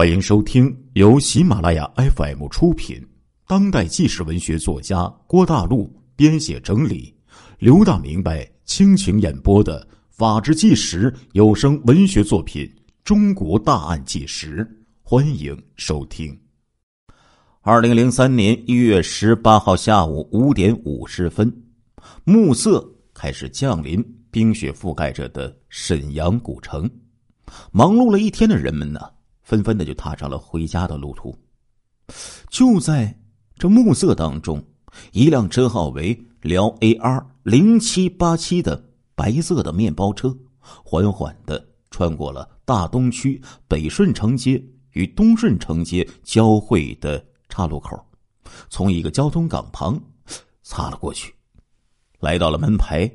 欢迎收听由喜马拉雅 FM 出品、当代纪实文学作家郭大陆编写整理、刘大明白倾情演播的《法制纪实》有声文学作品《中国大案纪实》，欢迎收听。二零零三年一月十八号下午五点五十分，暮色开始降临冰雪覆盖着的沈阳古城，忙碌了一天的人们呢？纷纷的就踏上了回家的路途。就在这暮色当中，一辆车号为辽 AR 零七八七的白色的面包车，缓缓的穿过了大东区北顺城街与东顺城街交汇的岔路口，从一个交通岗旁擦了过去，来到了门牌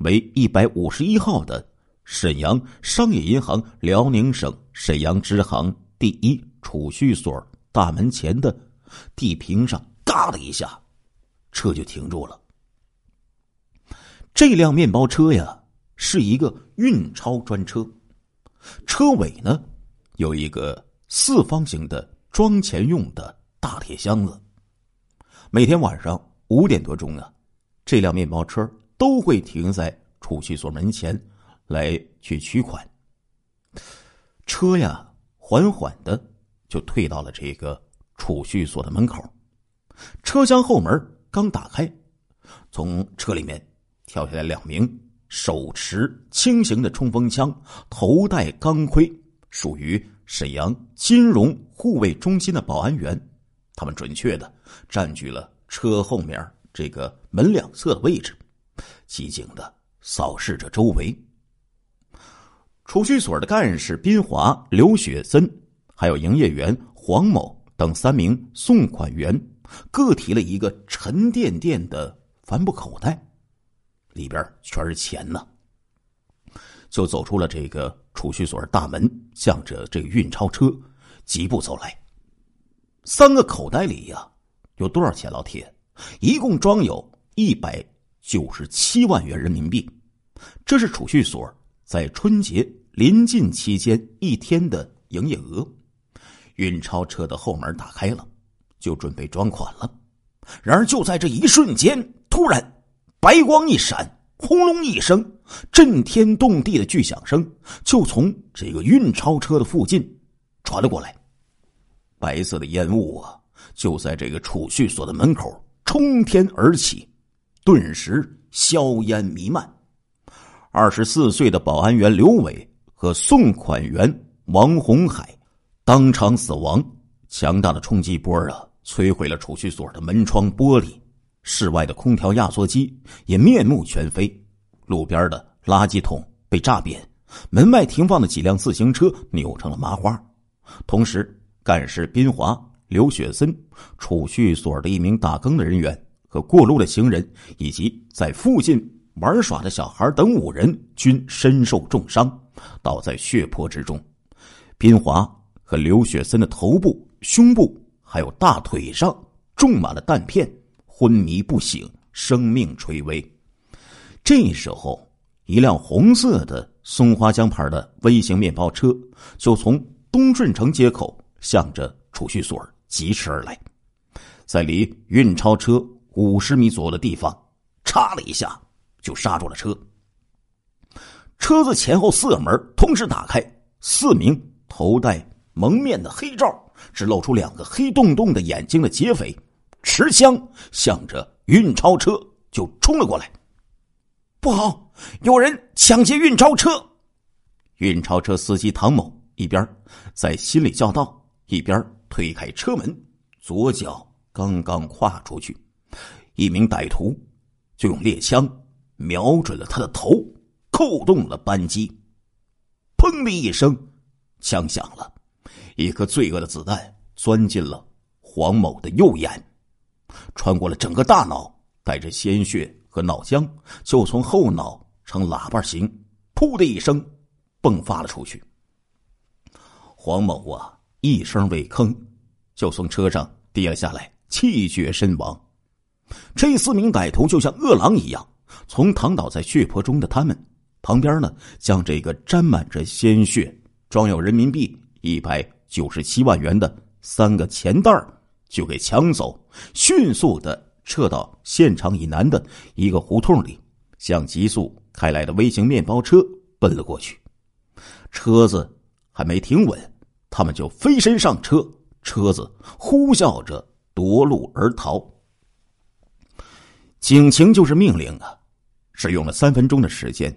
为一百五十一号的。沈阳商业银行辽宁省沈阳支行第一储蓄所大门前的地坪上，嘎的一下，车就停住了。这辆面包车呀，是一个运钞专车，车尾呢有一个四方形的装钱用的大铁箱子。每天晚上五点多钟啊，这辆面包车都会停在储蓄所门前。来去取款，车呀，缓缓的就退到了这个储蓄所的门口。车厢后门刚打开，从车里面跳下来两名手持轻型的冲锋枪、头戴钢盔，属于沈阳金融护卫中心的保安员。他们准确的占据了车后面这个门两侧的位置，机警的扫视着周围。储蓄所的干事宾华、刘雪森，还有营业员黄某等三名送款员，各提了一个沉甸甸的帆布口袋，里边全是钱呢。就走出了这个储蓄所大门，向着这个运钞车疾步走来。三个口袋里呀，有多少钱？老铁，一共装有一百九十七万元人民币。这是储蓄所。在春节临近期间一天的营业额，运钞车的后门打开了，就准备装款了。然而就在这一瞬间，突然白光一闪，轰隆一声，震天动地的巨响声就从这个运钞车的附近传了过来。白色的烟雾啊，就在这个储蓄所的门口冲天而起，顿时硝烟弥漫。二十四岁的保安员刘伟和送款员王红海当场死亡。强大的冲击波啊，摧毁了储蓄所的门窗玻璃，室外的空调压缩机也面目全非，路边的垃圾桶被炸扁，门外停放的几辆自行车扭成了麻花。同时，干事宾华、刘雪森、储蓄所的一名打更的人员和过路的行人，以及在附近。玩耍的小孩等五人均身受重伤，倒在血泊之中。宾华和刘雪森的头部、胸部还有大腿上种满了弹片，昏迷不醒，生命垂危。这时候，一辆红色的松花江牌的微型面包车就从东顺城街口向着储蓄所疾驰而来，在离运钞车五十米左右的地方，嚓了一下。就刹住了车，车子前后四个门同时打开，四名头戴蒙面的黑罩、只露出两个黑洞洞的眼睛的劫匪，持枪向着运钞车就冲了过来。不好，有人抢劫运钞车！运钞车司机唐某一边在心里叫道，一边推开车门，左脚刚刚跨出去，一名歹徒就用猎枪。瞄准了他的头，扣动了扳机，砰的一声，枪响了，一颗罪恶的子弹钻进了黄某的右眼，穿过了整个大脑，带着鲜血和脑浆，就从后脑呈喇叭形，噗的一声，迸发了出去。黄某啊，一声未吭，就从车上跌了下来，气绝身亡。这四名歹徒就像饿狼一样。从躺倒在血泊中的他们旁边呢，将这个沾满着鲜血、装有人民币一百九十七万元的三个钱袋就给抢走，迅速的撤到现场以南的一个胡同里，向急速开来的微型面包车奔了过去。车子还没停稳，他们就飞身上车，车子呼啸着夺路而逃。警情就是命令啊！只用了三分钟的时间，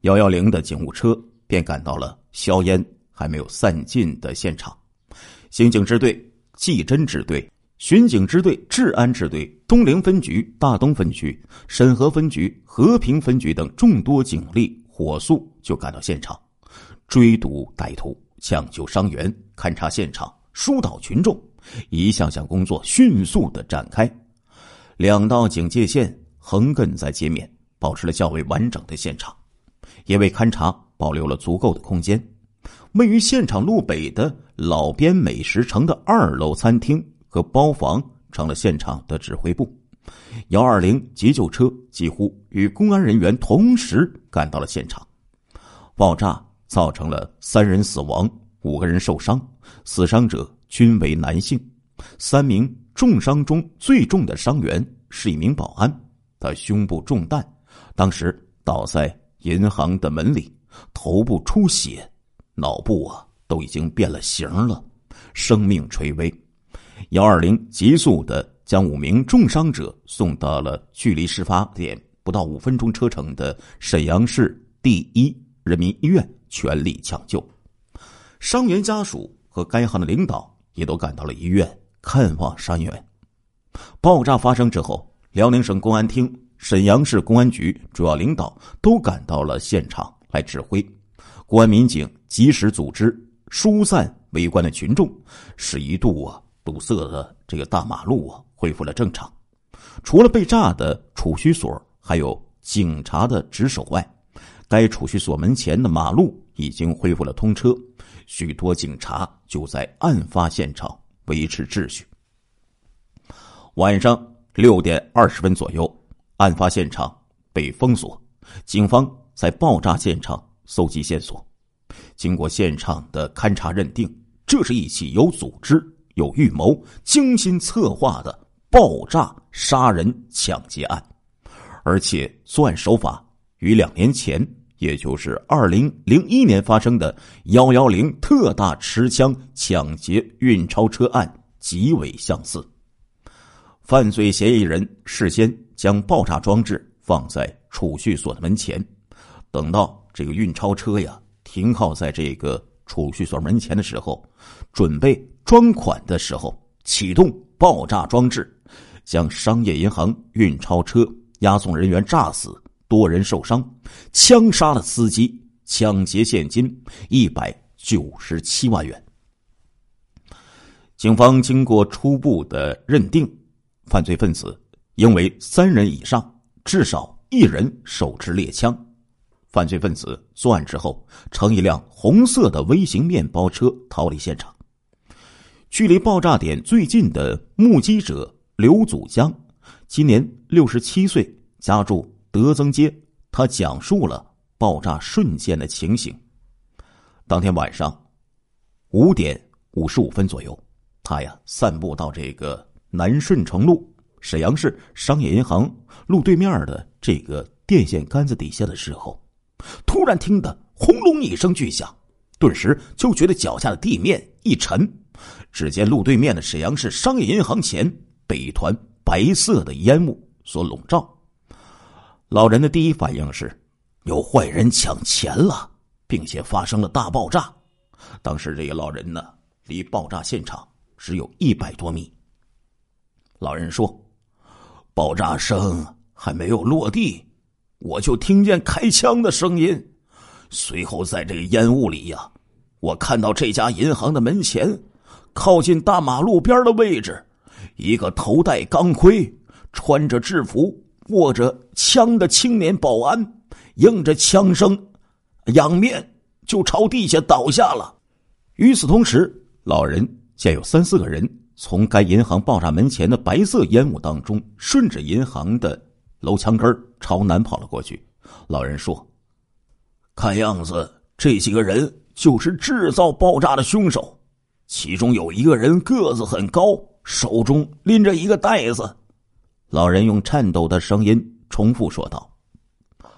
幺幺零的警务车便赶到了硝烟还没有散尽的现场。刑警支队、技侦支队、巡警支队、治安支队、东陵分局、大东分局、沈河分局、和平分局等众多警力火速就赶到现场，追堵歹徒、抢救伤员、勘察现场、疏导群众，一项项工作迅速的展开。两道警戒线横亘在街面。保持了较为完整的现场，也为勘查保留了足够的空间。位于现场路北的老边美食城的二楼餐厅和包房成了现场的指挥部。幺二零急救车几乎与公安人员同时赶到了现场。爆炸造成了三人死亡，五个人受伤，死伤者均为男性。三名重伤中最重的伤员是一名保安，他胸部中弹。当时倒在银行的门里，头部出血，脑部啊都已经变了形了，生命垂危。幺二零急速的将五名重伤者送到了距离事发点不到五分钟车程的沈阳市第一人民医院，全力抢救。伤员家属和该行的领导也都赶到了医院看望伤员。爆炸发生之后，辽宁省公安厅。沈阳市公安局主要领导都赶到了现场来指挥，公安民警及时组织疏散围观的群众，使一度啊堵塞的这个大马路啊恢复了正常。除了被炸的储蓄所还有警察的值守外，该储蓄所门前的马路已经恢复了通车，许多警察就在案发现场维持秩序。晚上六点二十分左右。案发现场被封锁，警方在爆炸现场搜集线索。经过现场的勘查认定，这是一起有组织、有预谋、精心策划的爆炸杀人抢劫案，而且作案手法与两年前，也就是二零零一年发生的幺幺零特大持枪抢劫运钞车案极为相似。犯罪嫌疑人事先。将爆炸装置放在储蓄所的门前，等到这个运钞车呀停靠在这个储蓄所门前的时候，准备装款的时候，启动爆炸装置，将商业银行运钞车押送人员炸死，多人受伤，枪杀了司机，抢劫现金一百九十七万元。警方经过初步的认定，犯罪分子。应为三人以上，至少一人手持猎枪。犯罪分子作案之后，乘一辆红色的微型面包车逃离现场。距离爆炸点最近的目击者刘祖江，今年六十七岁，家住德增街。他讲述了爆炸瞬间的情形。当天晚上五点五十五分左右，他呀散步到这个南顺城路。沈阳市商业银行路对面的这个电线杆子底下的时候，突然听得轰隆一声巨响，顿时就觉得脚下的地面一沉。只见路对面的沈阳市商业银行前被一团白色的烟雾所笼罩。老人的第一反应是，有坏人抢钱了，并且发生了大爆炸。当时这个老人呢，离爆炸现场只有一百多米。老人说。爆炸声还没有落地，我就听见开枪的声音。随后，在这个烟雾里呀，我看到这家银行的门前，靠近大马路边的位置，一个头戴钢盔、穿着制服、握着枪的青年保安，应着枪声，仰面就朝地下倒下了。与此同时，老人见有三四个人。从该银行爆炸门前的白色烟雾当中，顺着银行的楼墙根朝南跑了过去。老人说：“看样子，这几个人就是制造爆炸的凶手。”其中有一个人个子很高，手中拎着一个袋子。老人用颤抖的声音重复说道：“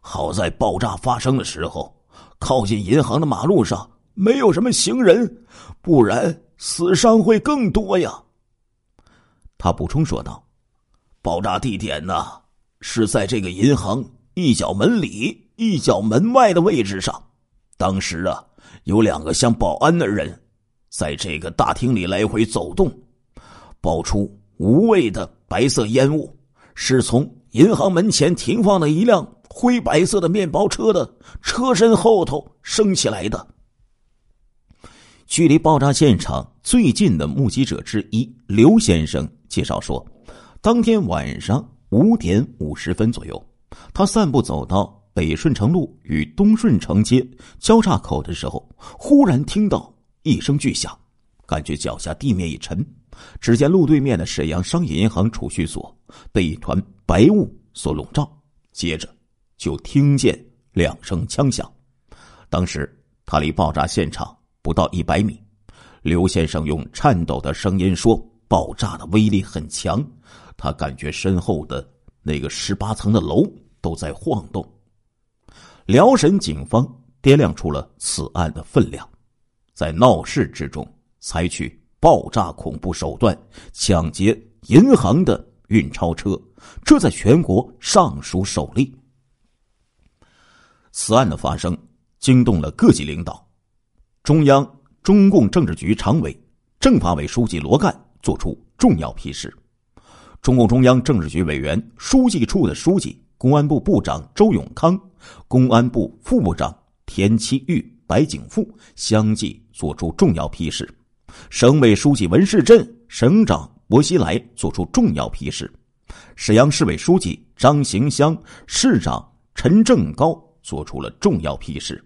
好在爆炸发生的时候，靠近银行的马路上没有什么行人，不然死伤会更多呀。”他补充说道：“爆炸地点呢，是在这个银行一角门里、一角门外的位置上。当时啊，有两个像保安的人。”在这个大厅里来回走动，爆出无谓的白色烟雾，是从银行门前停放的一辆灰白色的面包车的车身后头升起来的。距离爆炸现场最近的目击者之一刘先生介绍说，当天晚上五点五十分左右，他散步走到北顺城路与东顺城街交叉口的时候，忽然听到。一声巨响，感觉脚下地面一沉，只见路对面的沈阳商业银行储蓄所被一团白雾所笼罩。接着，就听见两声枪响。当时他离爆炸现场不到一百米。刘先生用颤抖的声音说：“爆炸的威力很强，他感觉身后的那个十八层的楼都在晃动。”辽沈警方掂量出了此案的分量。在闹市之中采取爆炸恐怖手段抢劫银行的运钞车，这在全国尚属首例。此案的发生惊动了各级领导，中央中共政治局常委、政法委书记罗干作出重要批示，中共中央政治局委员、书记处的书记、公安部部长周永康、公安部副部长田七玉。白景富相继作出重要批示，省委书记文世镇、省长薄熙来作出重要批示，沈阳市委书记张行香、市长陈正高作出了重要批示。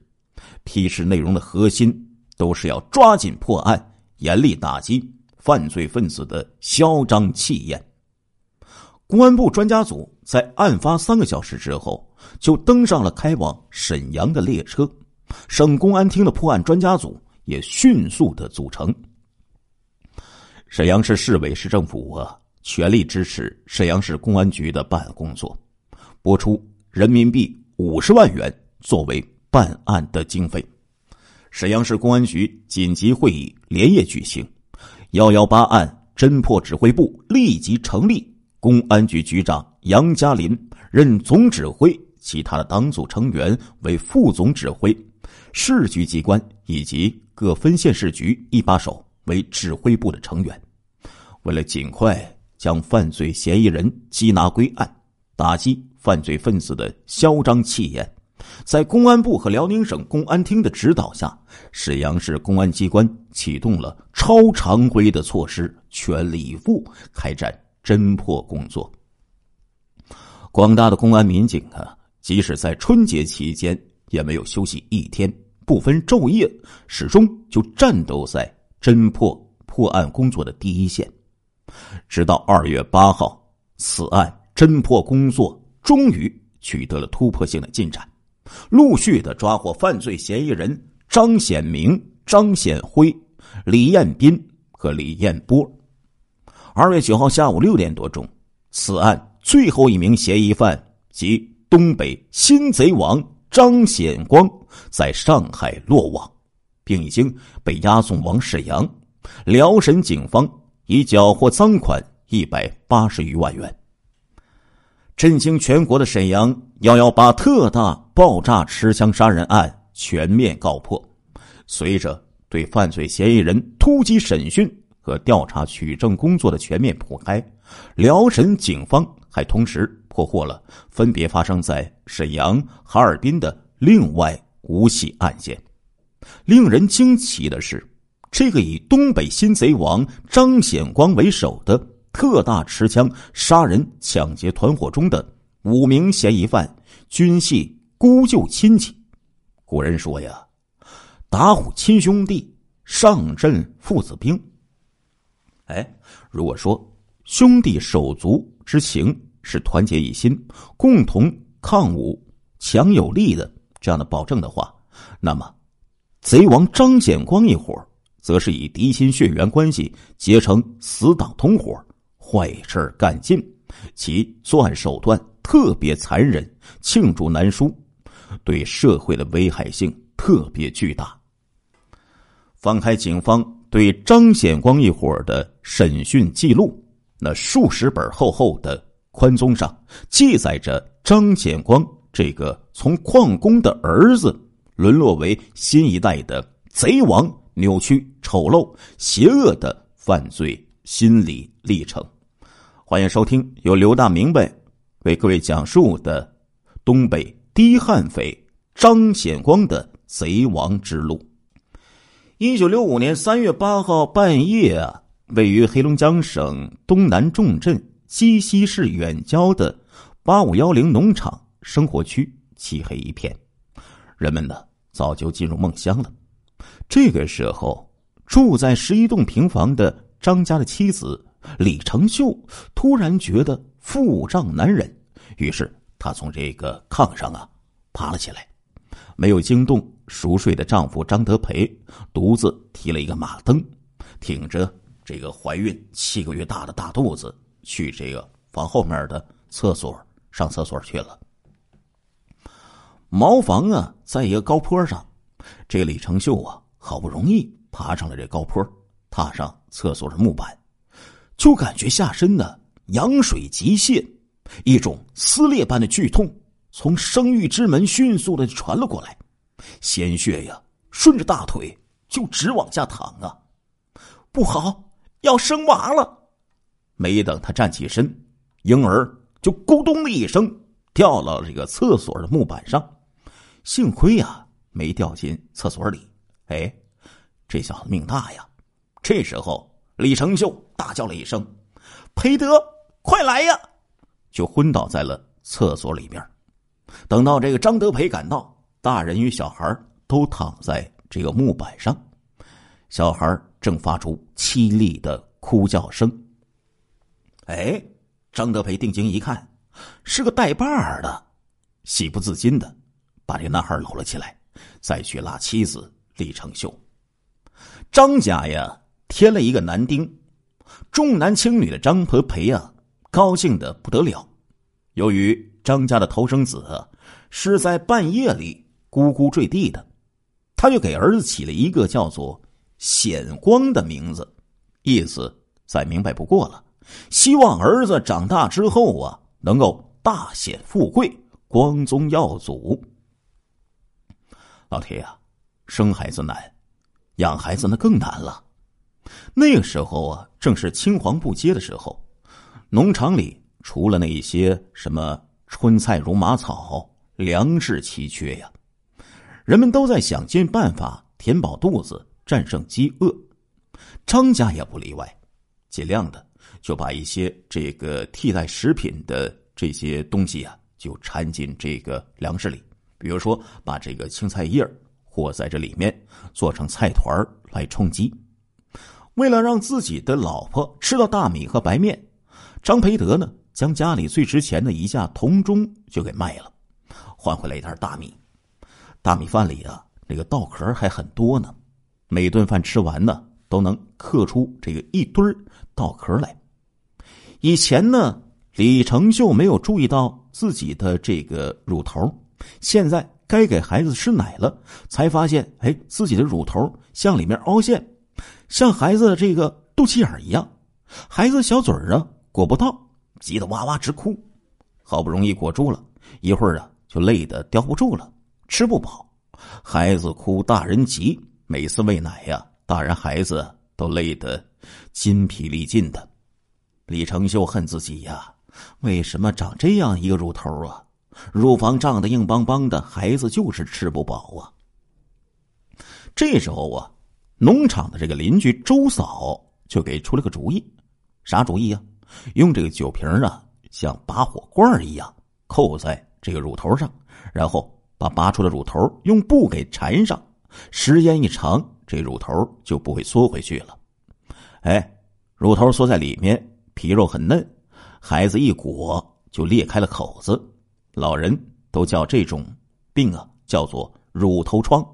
批示内容的核心都是要抓紧破案，严厉打击犯罪分子的嚣张气焰。公安部专家组在案发三个小时之后就登上了开往沈阳的列车。省公安厅的破案专家组也迅速的组成。沈阳市市委市政府啊，全力支持沈阳市公安局的办案工作，拨出人民币五十万元作为办案的经费。沈阳市公安局紧急会议连夜举行，幺幺八案侦破指挥部立即成立，公安局局长杨嘉林任总指挥，其他的党组成员为副总指挥。市局机关以及各分县市局一把手为指挥部的成员，为了尽快将犯罪嫌疑人缉拿归案，打击犯罪分子的嚣张气焰，在公安部和辽宁省公安厅的指导下，沈阳市公安机关启动了超常规的措施，全力以赴开展侦破工作。广大的公安民警啊，即使在春节期间。也没有休息一天，不分昼夜，始终就战斗在侦破破案工作的第一线。直到二月八号，此案侦破工作终于取得了突破性的进展，陆续的抓获犯罪嫌疑人张显明、张显辉、李彦斌和李彦波。二月九号下午六点多钟，此案最后一名嫌疑犯及东北新贼王。张显光在上海落网，并已经被押送往沈阳。辽沈警方已缴获赃款一百八十余万元。震惊全国的沈阳幺幺八特大爆炸持枪杀人案全面告破。随着对犯罪嫌疑人突击审讯和调查取证工作的全面铺开，辽沈警方还同时。破获了分别发生在沈阳、哈尔滨的另外五起案件。令人惊奇的是，这个以东北新贼王张显光为首的特大持枪杀人抢劫团伙中的五名嫌疑犯，均系姑舅亲戚。古人说呀：“打虎亲兄弟，上阵父子兵。”哎，如果说兄弟手足之情。是团结一心、共同抗武、强有力的这样的保证的话，那么贼王张显光一伙则是以嫡亲血缘关系结成死党同伙，坏事干尽。其作案手段特别残忍，罄竹难书，对社会的危害性特别巨大。翻开警方对张显光一伙的审讯记录，那数十本厚厚的宽宗上记载着张显光这个从矿工的儿子沦落为新一代的贼王、扭曲、丑陋、邪恶的犯罪心理历程。欢迎收听由刘大明白为各位讲述的东北低悍匪张显光的贼王之路。一九六五年三月八号半夜啊，位于黑龙江省东南重镇鸡西市远郊的八五幺零农场生活区，漆黑一片，人们呢早就进入梦乡了。这个时候，住在十一栋平房的张家的妻子李成秀突然觉得腹胀难忍，于是她从这个炕上啊爬了起来，没有惊动。熟睡的丈夫张德培独自提了一个马灯，挺着这个怀孕七个月大的大肚子，去这个房后面的厕所上厕所去了。茅房啊，在一个高坡上，这李成秀啊，好不容易爬上了这高坡，踏上厕所的木板，就感觉下身呢羊水急泄，一种撕裂般的剧痛从生育之门迅速的传了过来。鲜血呀，顺着大腿就直往下淌啊！不好，要生娃了！没等他站起身，婴儿就咕咚的一声掉到了这个厕所的木板上。幸亏呀，没掉进厕所里。哎，这小子命大呀！这时候，李成秀大叫了一声：“裴德，快来呀！”就昏倒在了厕所里边。等到这个张德培赶到。大人与小孩都躺在这个木板上，小孩正发出凄厉的哭叫声。哎，张德培定睛一看，是个带把儿的，喜不自禁的把这男孩搂了起来，再去拉妻子李成秀。张家呀添了一个男丁，重男轻女的张婆培啊高兴的不得了。由于张家的头生子是在半夜里。咕咕坠地的，他就给儿子起了一个叫做“显光”的名字，意思再明白不过了。希望儿子长大之后啊，能够大显富贵，光宗耀祖。老铁呀，生孩子难，养孩子那更难了。那个时候啊，正是青黄不接的时候，农场里除了那一些什么春菜如马草，粮食奇缺呀。人们都在想尽办法填饱肚子，战胜饥饿。张家也不例外，尽量的就把一些这个替代食品的这些东西啊，就掺进这个粮食里。比如说，把这个青菜叶和在这里面，做成菜团来充饥。为了让自己的老婆吃到大米和白面，张培德呢，将家里最值钱的一架铜钟就给卖了，换回来一袋大米。大米饭里啊，这个稻壳还很多呢。每顿饭吃完呢，都能刻出这个一堆稻壳来。以前呢，李成秀没有注意到自己的这个乳头，现在该给孩子吃奶了，才发现，哎，自己的乳头向里面凹陷，像孩子的这个肚脐眼一样。孩子小嘴儿啊，裹不到，急得哇哇直哭。好不容易裹住了，一会儿啊，就累得叼不住了。吃不饱，孩子哭，大人急。每次喂奶呀，大人孩子都累得筋疲力尽的。李成秀恨自己呀，为什么长这样一个乳头啊？乳房胀得硬邦邦的，孩子就是吃不饱啊。这时候啊，农场的这个邻居周嫂就给出了个主意，啥主意啊？用这个酒瓶啊，像拔火罐一样扣在这个乳头上，然后。把拔出的乳头用布给缠上，时间一长，这乳头就不会缩回去了。哎，乳头缩在里面，皮肉很嫩，孩子一裹就裂开了口子。老人都叫这种病啊，叫做乳头疮。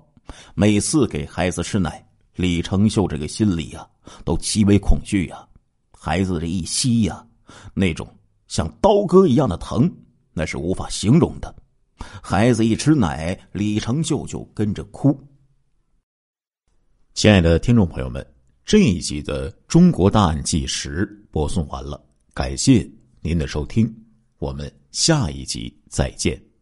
每次给孩子吃奶，李成秀这个心里呀，都极为恐惧呀。孩子这一吸呀，那种像刀割一样的疼，那是无法形容的。孩子一吃奶，李成秀就跟着哭。亲爱的听众朋友们，这一集的《中国大案纪实》播送完了，感谢您的收听，我们下一集再见。